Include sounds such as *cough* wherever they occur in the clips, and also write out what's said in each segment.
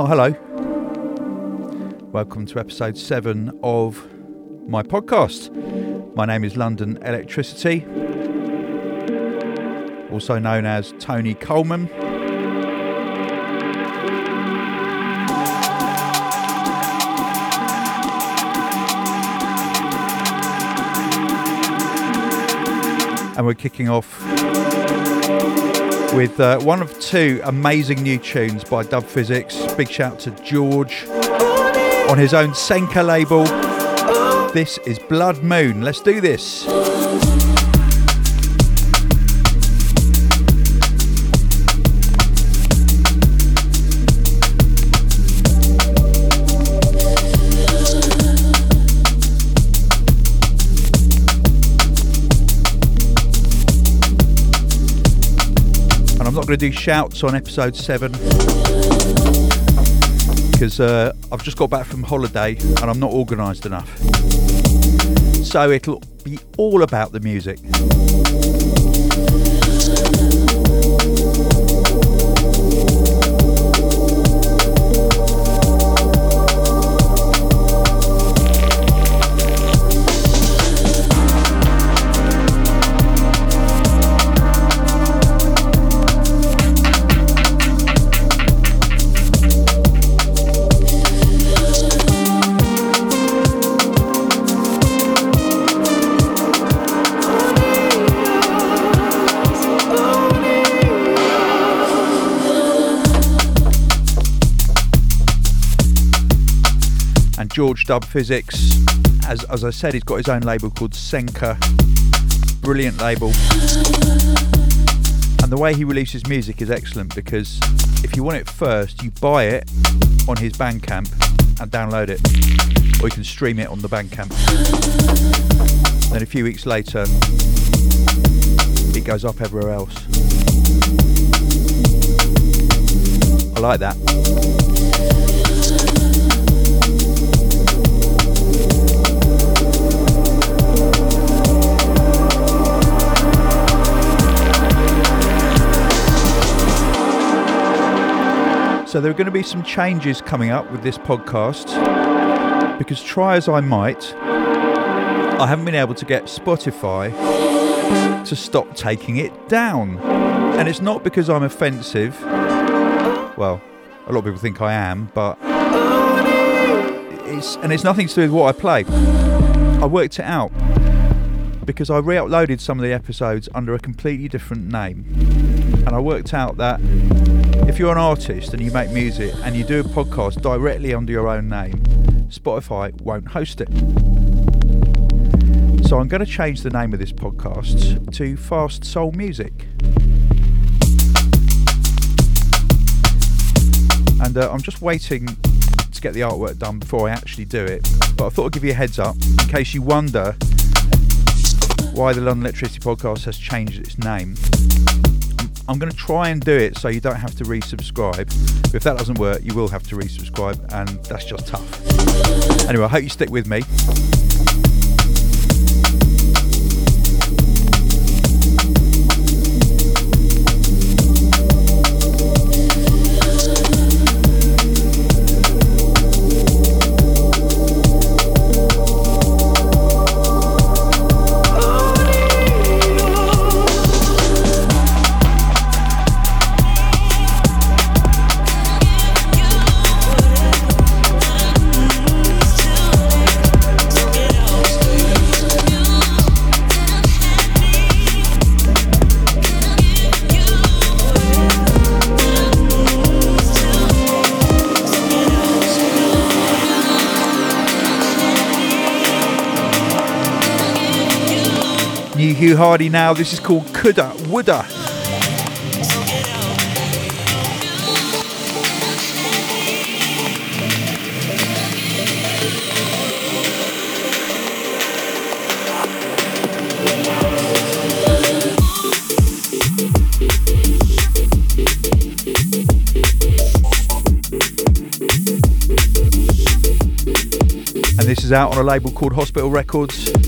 Oh, hello. Welcome to episode seven of my podcast. My name is London Elektricity, also known as Tony Coleman. And we're kicking off with uh, one of two amazing new tunes by Dub Phizix. Big shout to George on his own Senka label. This is Blood Moon. Let's do this. Going to do shouts on episode 7 because uh, I've just got back from holiday and I'm not organised enough. So it'll be all about the music. George Dub Phizix. As, as I said, he's got his own label called Senka. Brilliant label. And the way he releases music is excellent because if you want it first, you buy it on his Bandcamp and download it. Or you can stream it on the Bandcamp. Then a few weeks later, it goes up everywhere else. I like that. So there are going to be some changes coming up with this podcast because try as I might, I haven't been able to get Spotify to stop taking it down. And it's not because I'm offensive. Well, a lot of people think I am, but it's and it's nothing to do with what I play. I worked it out because I re-uploaded some of the episodes under a completely different name. And I worked out that if you're an artist and you make music and you do a podcast directly under your own name, Spotify won't host it. So I'm going to change the name of this podcast to Fast Soul Music. And uh, I'm just waiting to get the artwork done before I actually do it. But I thought I'd give you a heads up in case you wonder why the London Elektricity Podcast has changed its name. I'm going to try and do it so you don't have to resubscribe. But if that doesn't work, you will have to resubscribe, and that's just tough. Anyway, I hope you stick with me. Hardie now. This is called Coulda Woulda. And this is out on a label called Hospital Records.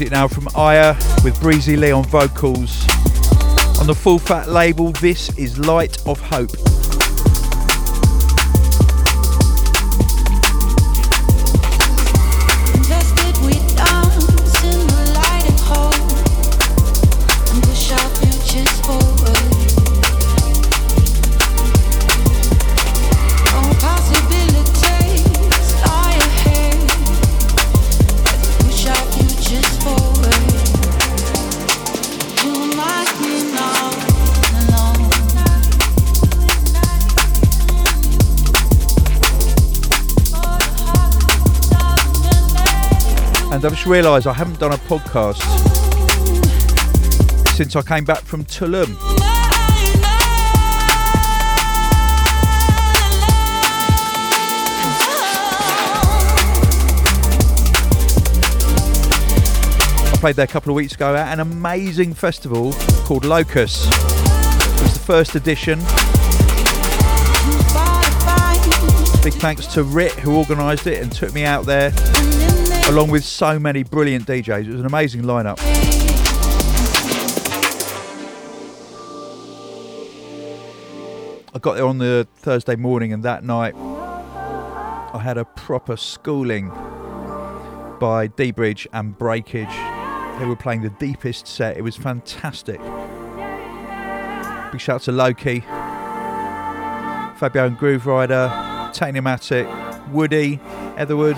Music now from Irye with Breezy Lee on vocals. On the Full Fat label, this is Light of Hope. And I've just realised I haven't done a podcast since I came back from Tulum. I played there a couple of weeks ago at an amazing festival called Locus. It was the first edition. Big thanks to Rit who organised it and took me out there along with so many brilliant DJs. It was an amazing lineup. I got there on the Thursday morning, and that night I had a proper schooling by D-Bridge and Breakage. They were playing the deepest set. It was fantastic. Big shout out to Loki, Fabio and Grooverider, Technimatic, Woody, Etherwood.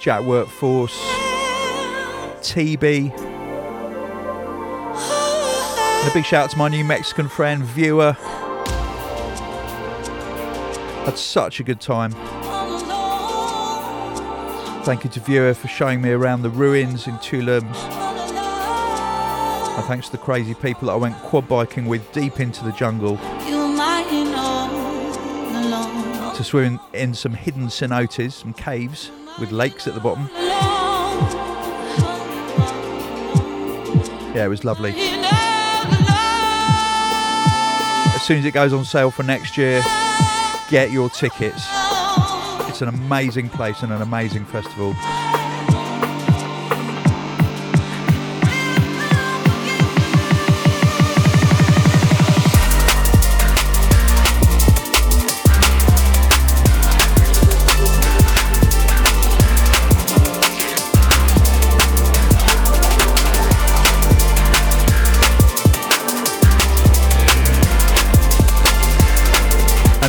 Jack Workforce, TB. And a big shout out to my new Mexican friend, Viewer. Had such a good time. Thank you to Viewer for showing me around the ruins in Tulum. And thanks to the crazy people that I went quad biking with deep into the jungle. To swim in some hidden cenotes, some caves with lakes at the bottom. Yeah, it was lovely. As soon as it goes on sale for next year, get your tickets. It's an amazing place and an amazing festival.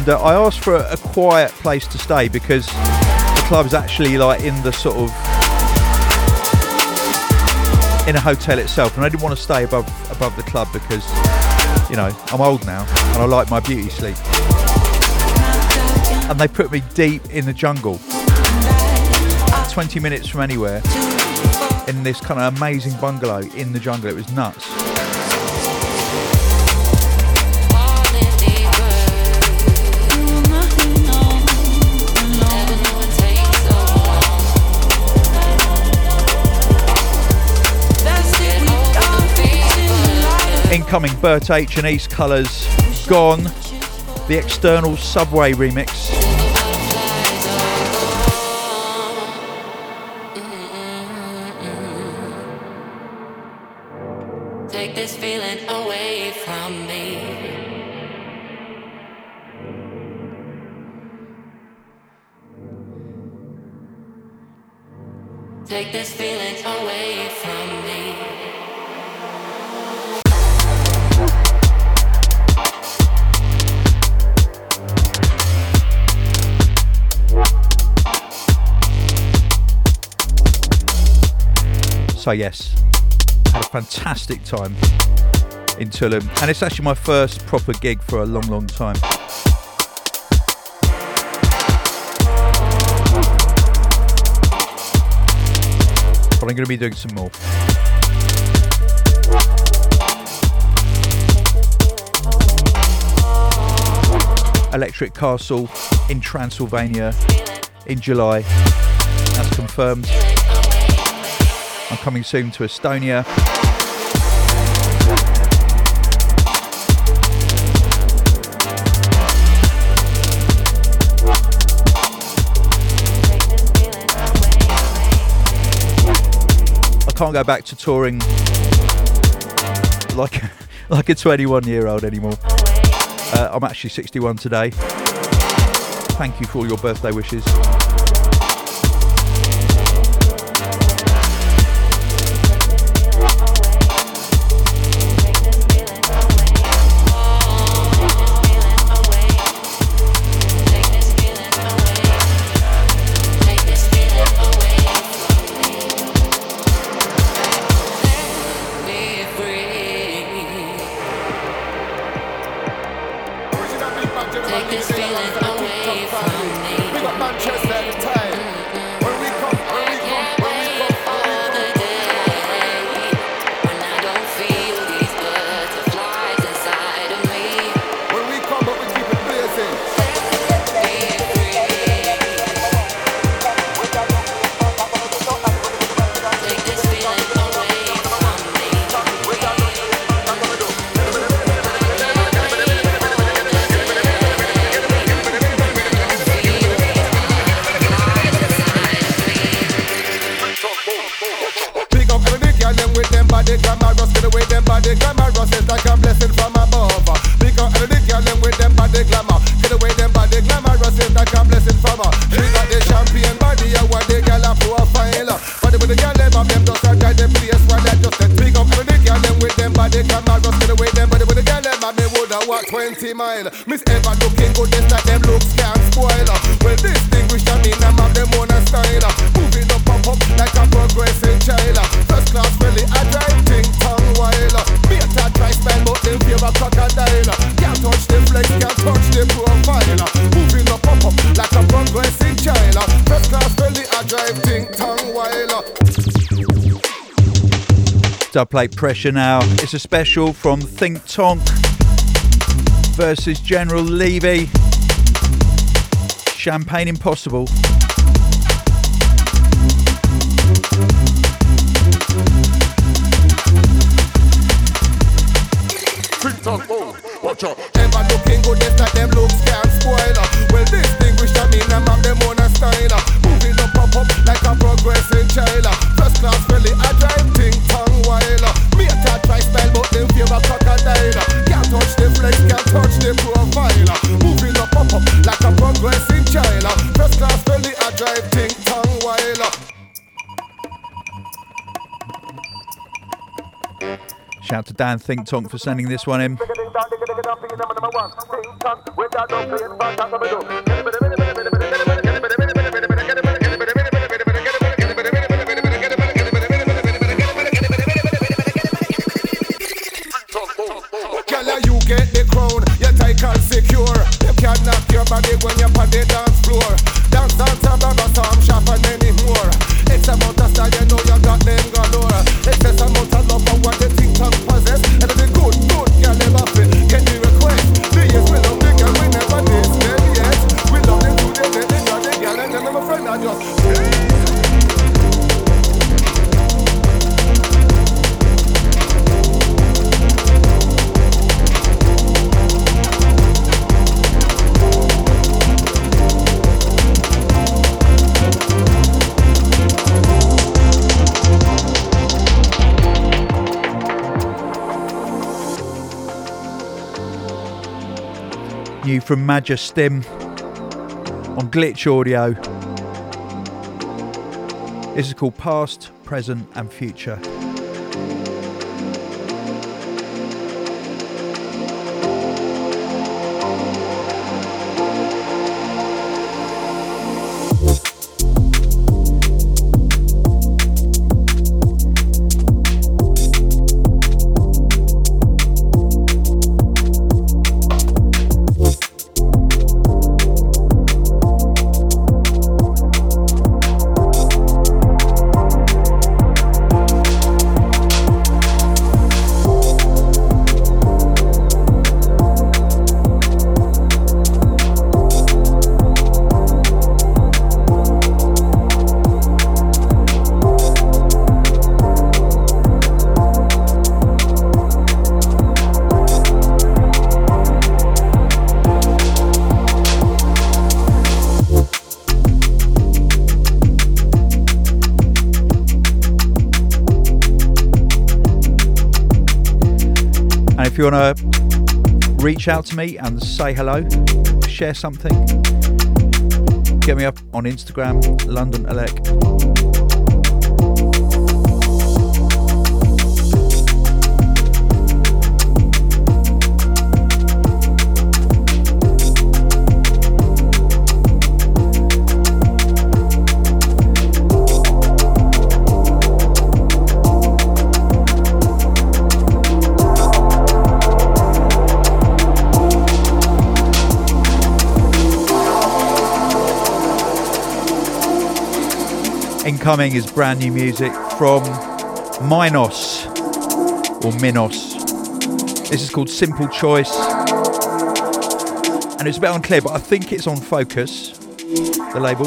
And uh, I asked for a, a, quiet place to stay because the club's actually like in the sort of in a hotel itself, and I didn't want to stay above above the club because you know I'm old now and I like my beauty sleep. And they put me deep in the jungle, 20 minutes from anywhere, in this kind of amazing bungalow in the jungle. It was nuts. Incoming Bert H and Eastcolours, Gone, the external Subway remix. Yes, had a fantastic time in Tulum, and it's actually my first proper gig for a long, long time. But I'm going to be doing some more. Electric Castle in Transylvania in July. That's confirmed coming soon to Estonia. I can't go back to touring like *laughs* like a 21 year old anymore. Uh, I'm actually 61 today. Thank you for all your birthday wishes. Dub Plate Pressure now. It's a special from Think Tonk versus General Levy. Champagne Impossible. Think Tonk, oh, watch out. Dan Think Tonk for sending this one in. new from Majestim on Glitch Audio. This is called Past, Present and Future. Out to me and say hello, share something, get me up on Instagram, London Elek. Incoming is brand new music from Minos or Minos. This is called Simple Choice. And it's a bit unclear, but I think it's on Focus, the label.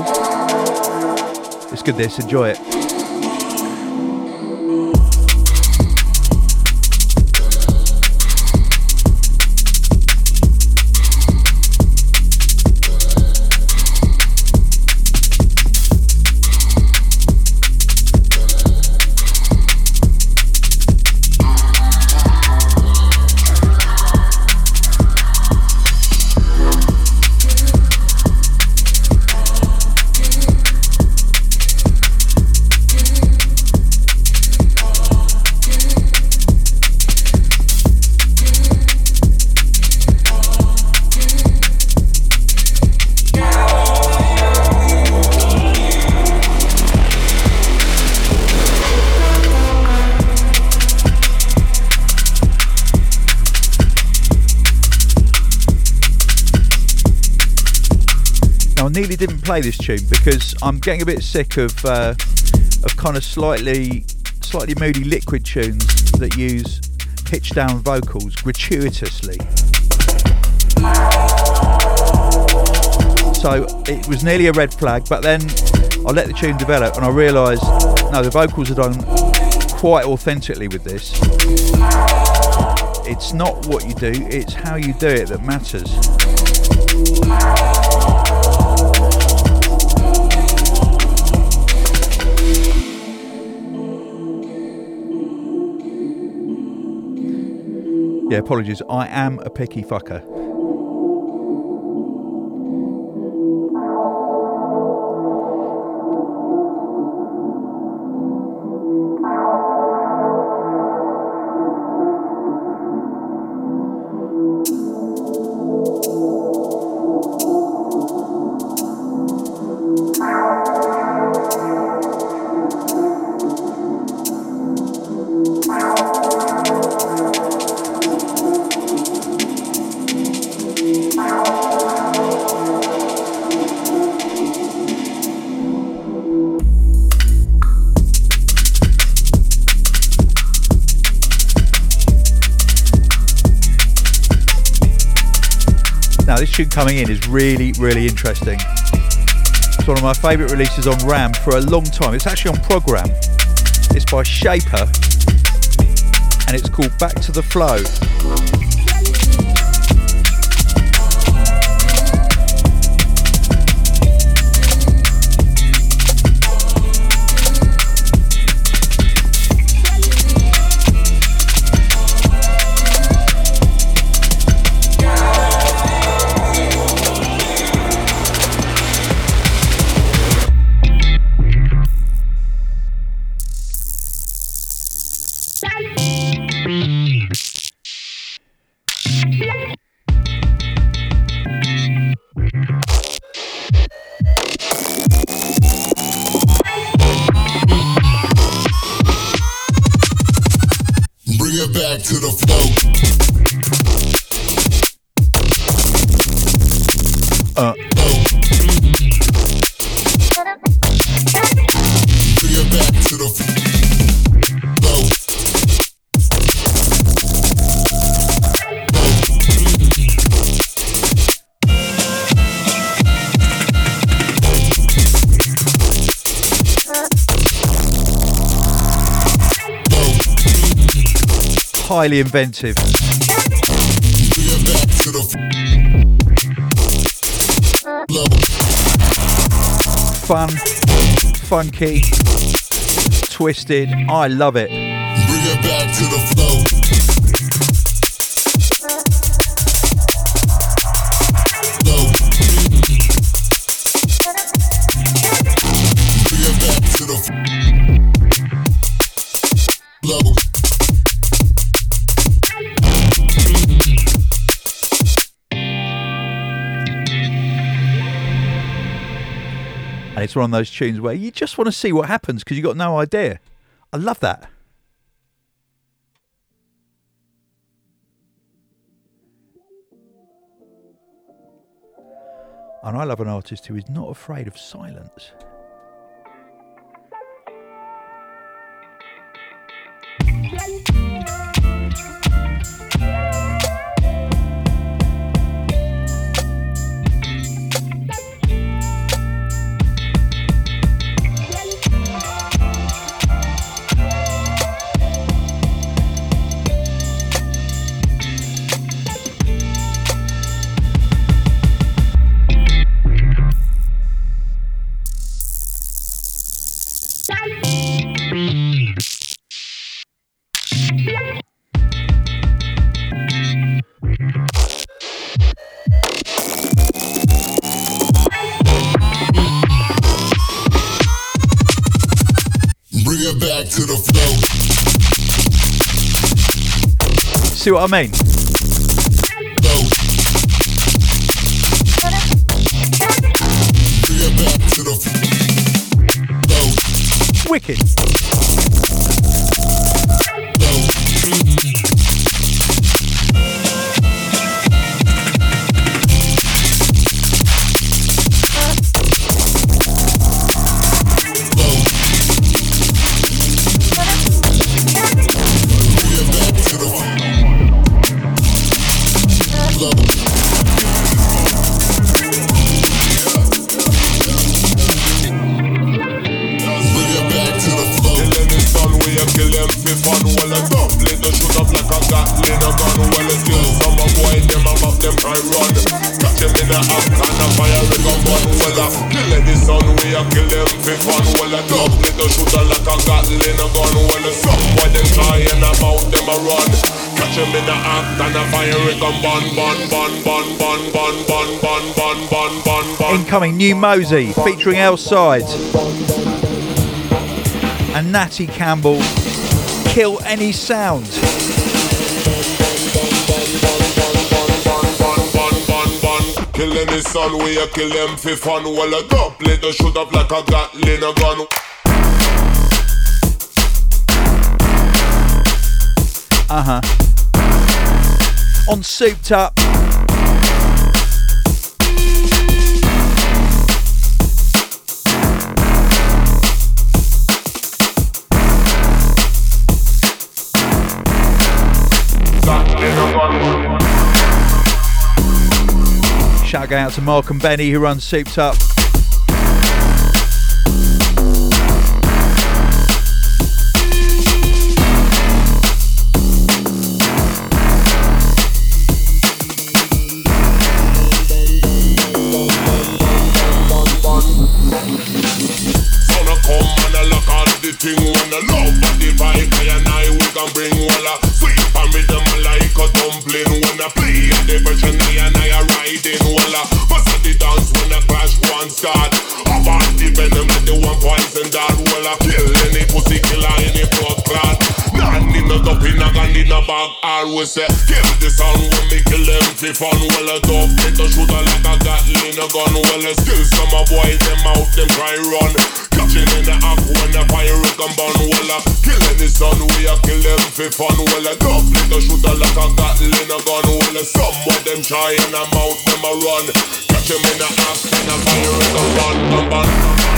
It's good this, enjoy it. Play this tune because I'm getting a bit sick of uh, of kind of slightly slightly moody liquid tunes that use pitch down vocals gratuitously. So it was nearly a red flag, but then I let the tune develop and I realised no, the vocals are done quite authentically with this. It's not what you do, it's how you do it that matters. Yeah, apologies. I am a picky fucker. Coming in is really, really interesting. It's one of my favourite releases on RAM for a long time. It's actually on Program. It's by Shayper and it's called Back to the Flow. Highly inventive. Fun, funky, twisted. I love it. One of those tunes where you just want to see what happens because you've got no idea. I love that. And I love an artist who is not afraid of silence. See what I mean? Wicked. Kill fun. Well, a dumpling, they shoot up like a gatling, a gun. Well, a some boy, them about them a run. Catch in the act, and a fire rig a bun, bun, bun, bun, bun, bun, bun, bun, bun, bun, bun, bun. Incoming new Mozey featuring Outside and Natty Campbell. Kill any sound. Kill any son, we a kill them for fun. Well, a doublet, they shoot up like a gatling a gun. Uh huh. On Souped Up. Shout going out to Mark and Benny who run Souped Up. Always say kill the sound when me kill them for fun Well a dog get a shooter like a gatling a gun. Well a skill some a boy them out them try run. Catching in the act when the fire come burn. Well a kill any son we a kill them for fun Well a dog get a shooter like a gatling a gun. Well a some of them try and them out them a run. Catch him in the act when the fire it come burn Come burn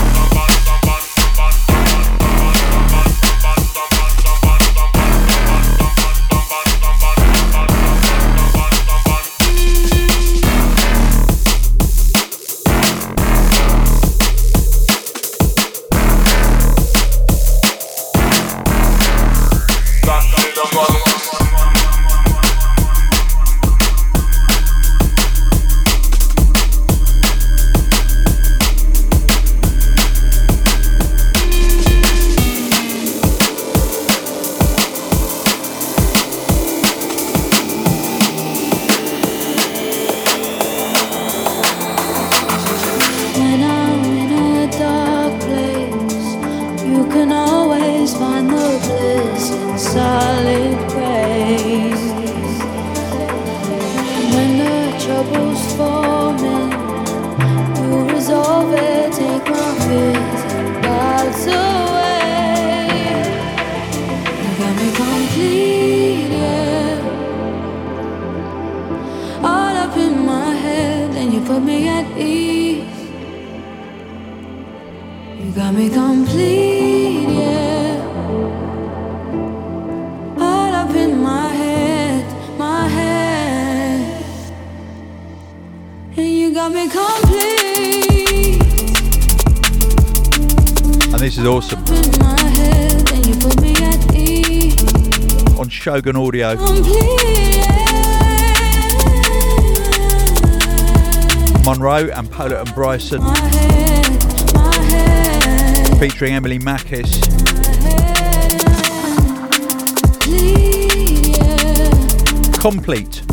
Shogun Audio. Monroe and Polar and Bryson. Featuring Emily Makis. Complete.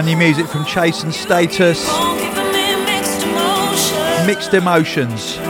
Brand new music from Chase and Status. Mixed emotions.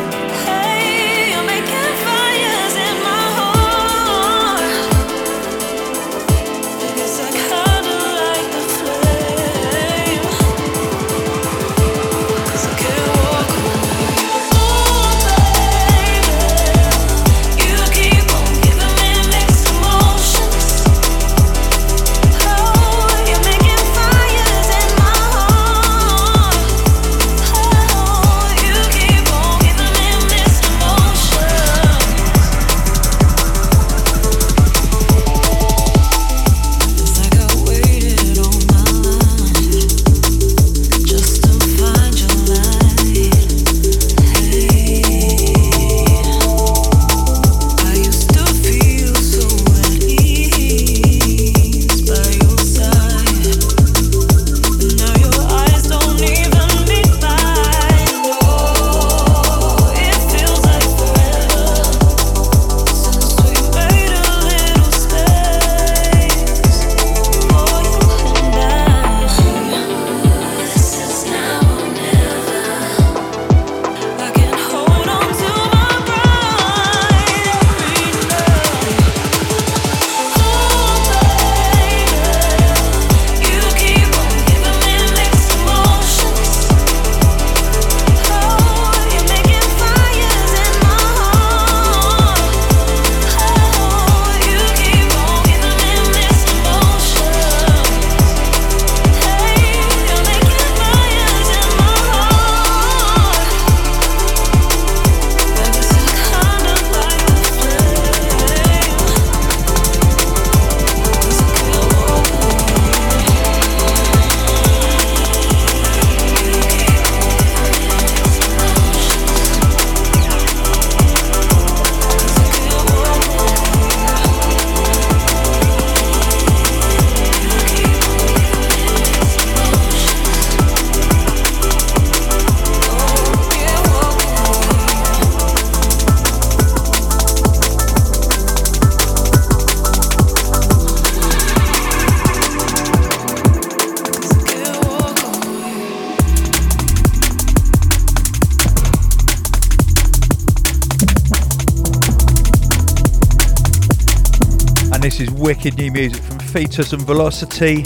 Wicked new music from Fetus and Velocity.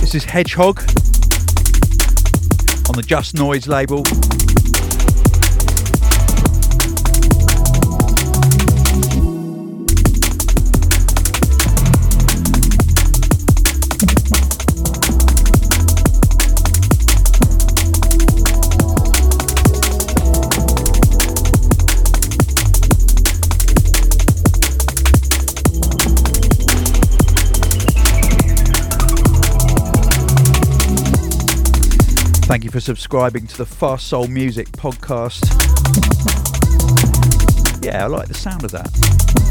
This is Hedgehog on the Just Noise label. Thank you for subscribing to the Fast Soul Music podcast. Yeah, I like the sound of that.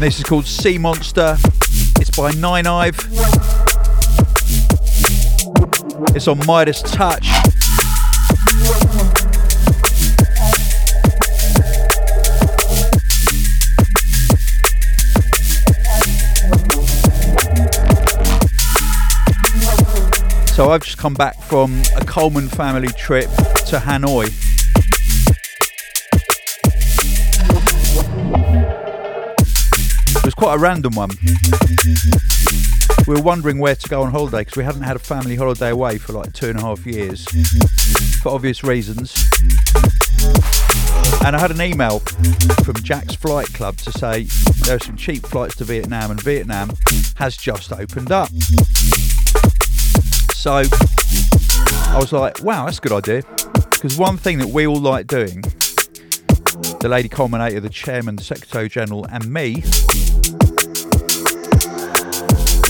Called Sea Monster. It's by Ninive. It's on Midas Touch. So I've just come back from a Colman family trip to Hanoi. Quite a random one. We were wondering where to go on holiday because we hadn't had a family holiday away for like two and a half years for obvious reasons. And I had an email from Jack's Flight Club to say there are some cheap flights to Vietnam and Vietnam has just opened up. So I was like, wow, that's a good idea. Because one thing that we all like doing, the lady culminator, the chairman, the secretary general, and me,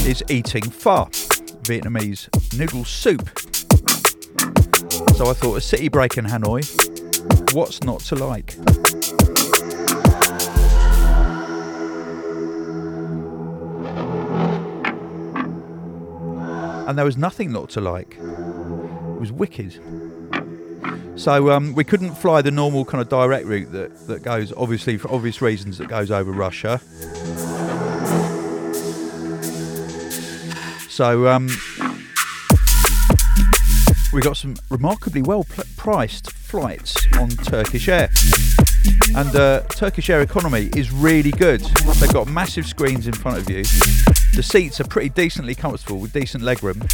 is eating pho, Vietnamese noodle soup. So I thought a city break in Hanoi, what's not to like? And there was nothing not to like. It was wicked. So um, we couldn't fly the normal kind of direct route that, that goes, obviously for obvious reasons, that goes over Russia. So um, we got some remarkably well pl- priced flights on Turkish Air. And uh, Turkish Air economy is really good. They've got massive screens in front of you. The seats are pretty decently comfortable with decent legroom.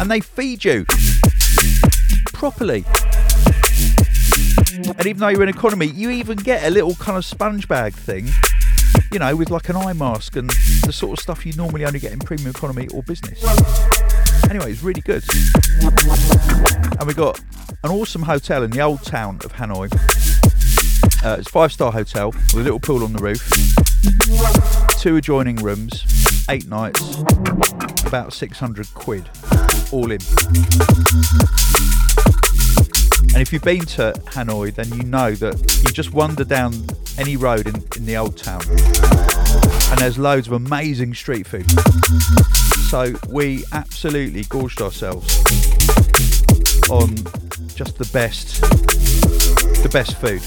And they feed you properly. And even though you're in economy, you even get a little kind of sponge bag thing you know, with like an eye mask and the sort of stuff you normally only get in premium economy or business. Anyway, it's really good. And we got an awesome hotel in the old town of Hanoi. Uh, it's a five star hotel with a little pool on the roof, two adjoining rooms, eight nights, about 600 quid. all in. And if you've been to Hanoi, then you know that you just wander down any road in, in the old town, and there's loads of amazing street food. So we absolutely gorged ourselves on just the best, the best food.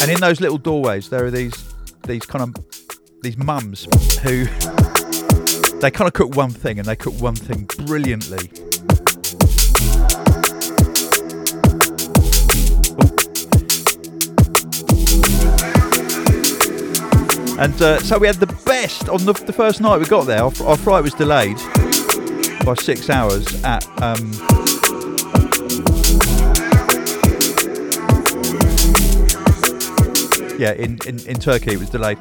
And in those little doorways, there are these these kind of these mums who they kind of cook one thing and they cook one thing brilliantly. And uh, so we had the best on the, the first night we got there. Our, our flight was delayed by six hours at um, yeah in, in, in Turkey it was delayed.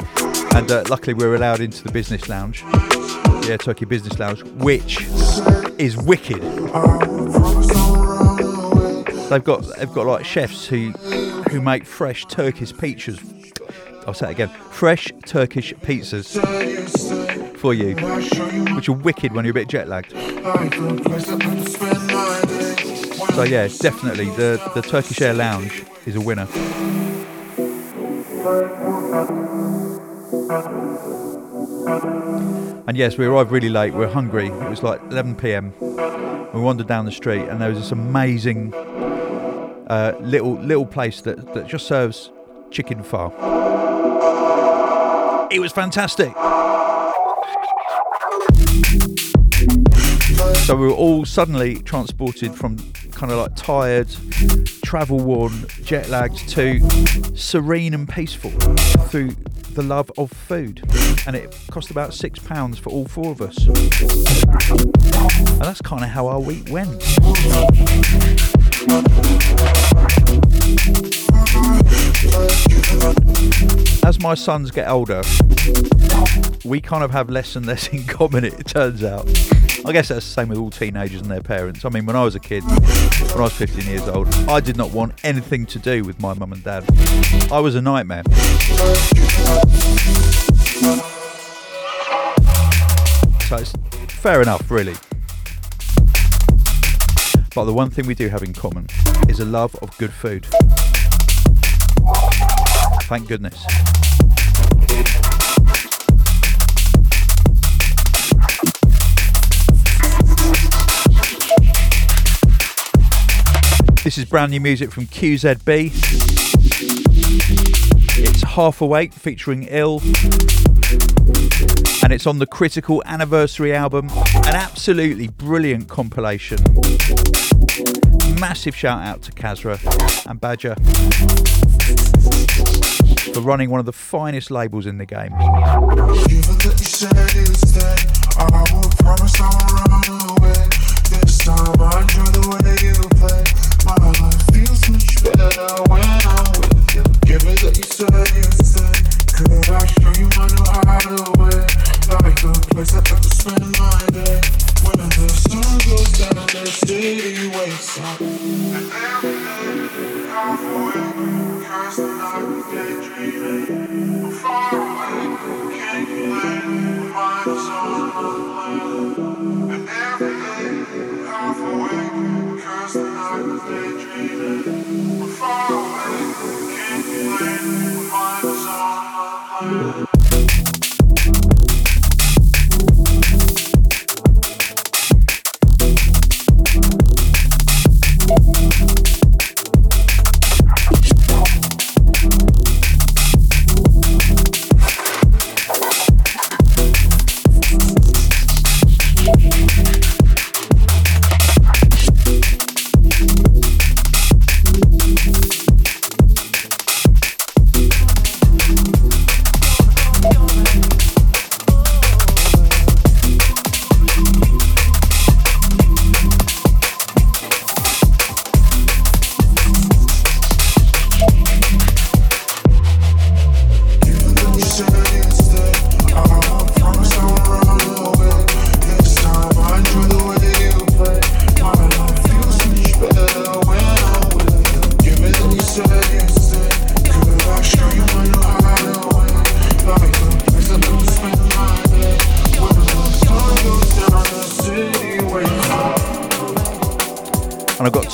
And uh, luckily we were allowed into the business lounge yeah Turkey business lounge which is wicked. They've got they've got like chefs who who make fresh Turkish pizzas I'll say it again fresh Turkish pizzas for you which are wicked when you're a bit jet lagged so yeah definitely the the Turkish Air Lounge is a winner And yes, we arrived really late. We were hungry. It was like 11 p.m. We wandered down the street, and there was this amazing uh, little little place that, that just serves chicken pho. It was fantastic. So we were all suddenly transported from kind of like tired, travel worn, jet lagged to serene and peaceful through the love of food. And it cost about six pounds for all four of us. And that's kind of how our week went. As my sons get older, we kind of have less and less *laughs* in common, it turns out. I guess that's the same with all teenagers and their parents. I mean, when I was a kid, when I was 15 years old, I did not want anything to do with my mum and dad. I was a nightmare. So it's fair enough, really. But the one thing we do have in common is a love of good food. Thank goodness. This is brand new music from QZB. It's Half Awake featuring Ill. And it's on the Critical Anniversary album. An absolutely brilliant compilation. Massive shout out to Kasra and Badger for running one of the finest labels in the game.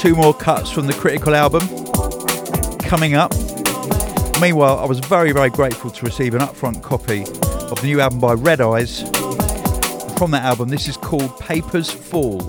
Two more cuts from the Critical album coming up. Meanwhile, I was very, very grateful to receive an upfront copy of the new album by Redeys. From that album, this is called Papers Fall.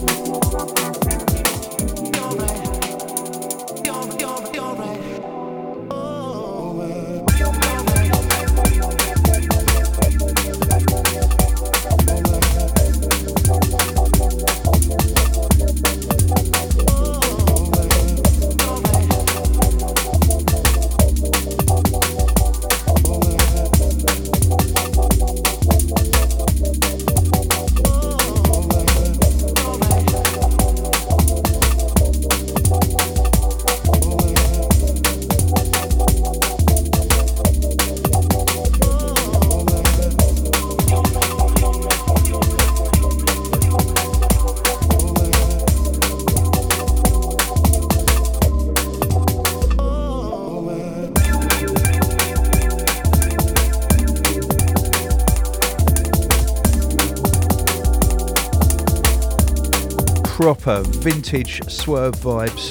Vintage swerve vibes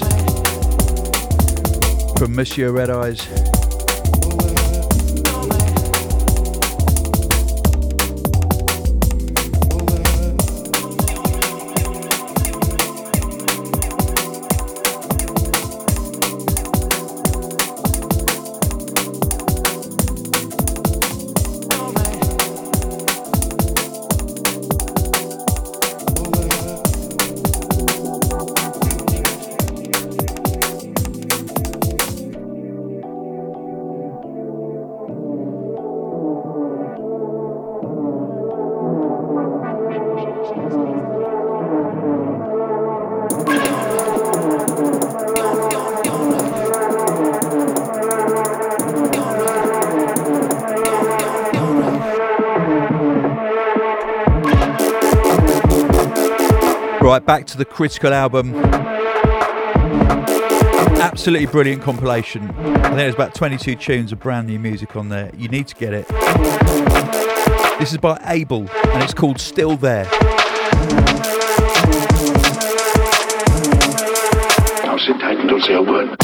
from Monsieur Redeys. Back to the Critical album. Absolutely brilliant compilation. I think there's about 22 tunes of brand new music on there. You need to get it. This is by Able and it's called Still There. Sit tight and don't say a word.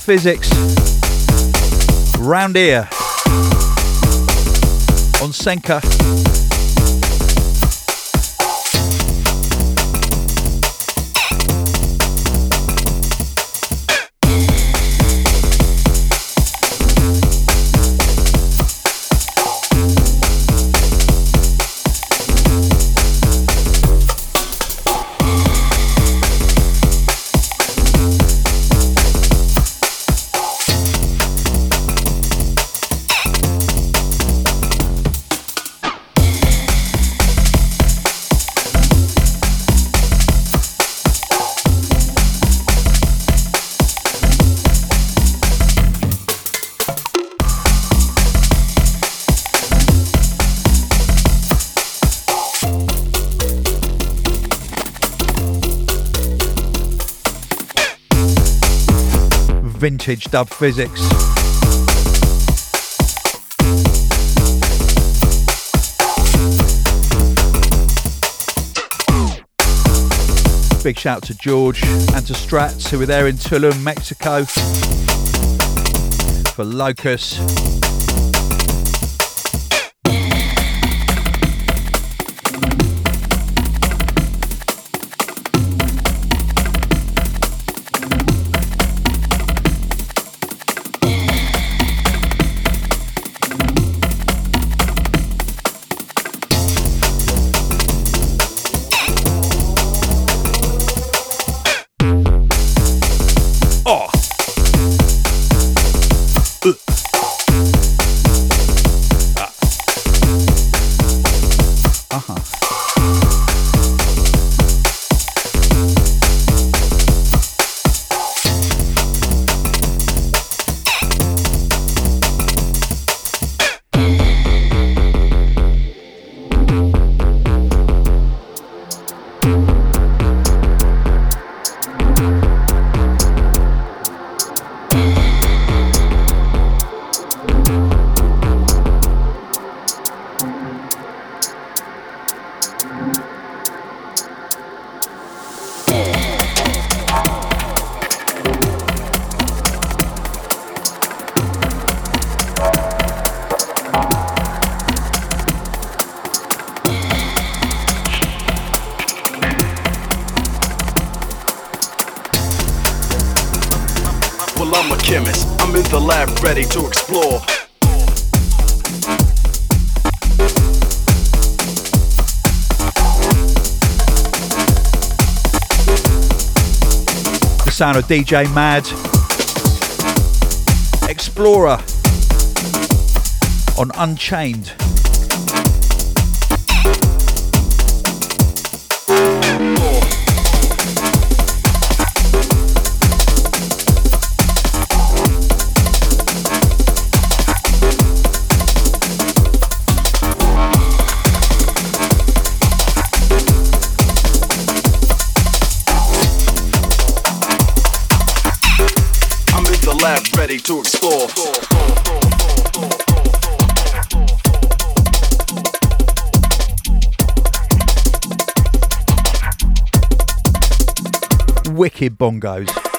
Phizix. Round here. On Senka. Vintage Dub Phizix. Big shout to George and to Strats who were there in Tulum, Mexico for Locus. Ready to explore. The sound of DJ Madd, Explorer on Unchained. Ready to explore. Wicked bongos.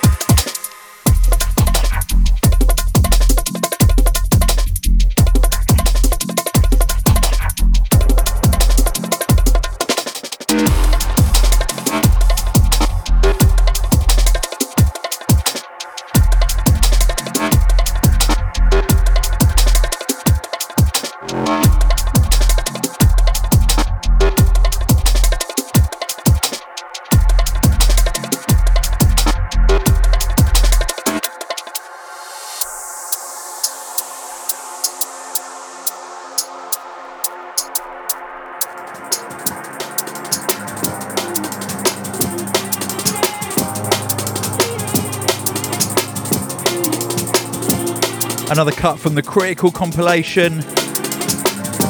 another cut from the Critical compilation.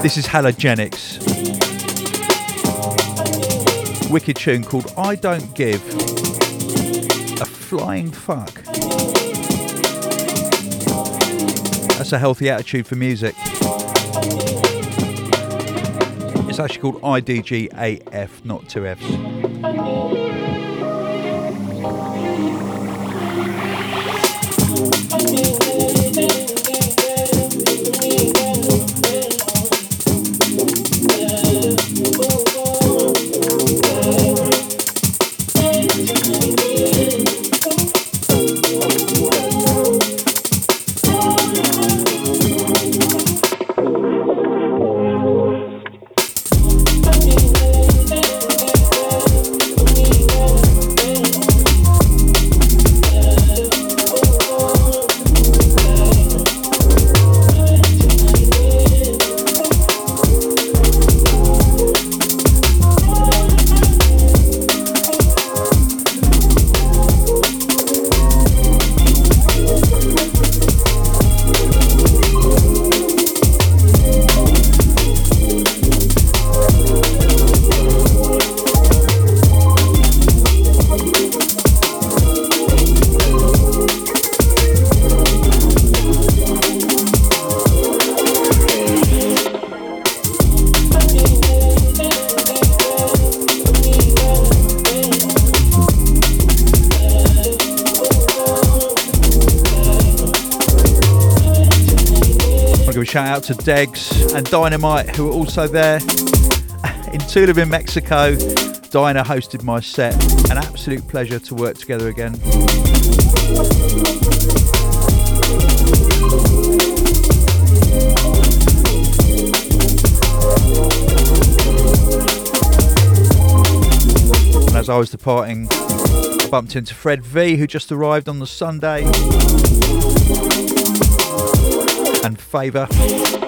This is Halogenix. Wicked tune called I Don't Give a Flying Fuck. That's a healthy attitude for music. It's actually called IDGAF, not 2Fs. To Degs and Dynamite, who are also there. *laughs* In Tulum in Mexico, Dinah hosted my set. An absolute pleasure to work together again. And as I was departing, I bumped into Fred V, who just arrived on the Sunday, and Favour.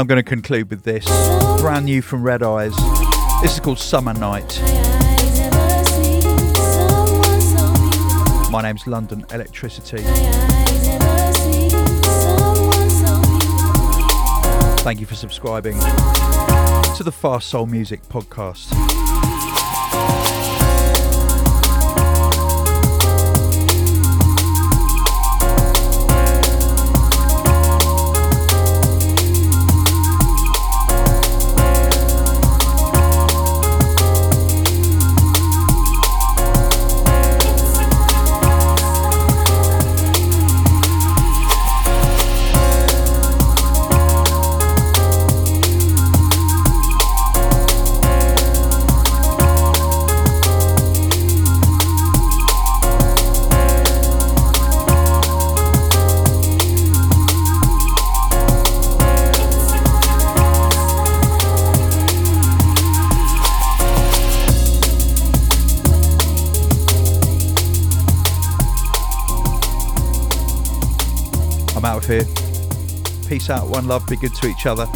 I'm going to conclude with this. Brand new from Redeys. This is called Summer Night. My name's London Elektricity. Thank you for subscribing to the Fast Soul Music podcast. Peace out, one love, be good to each other.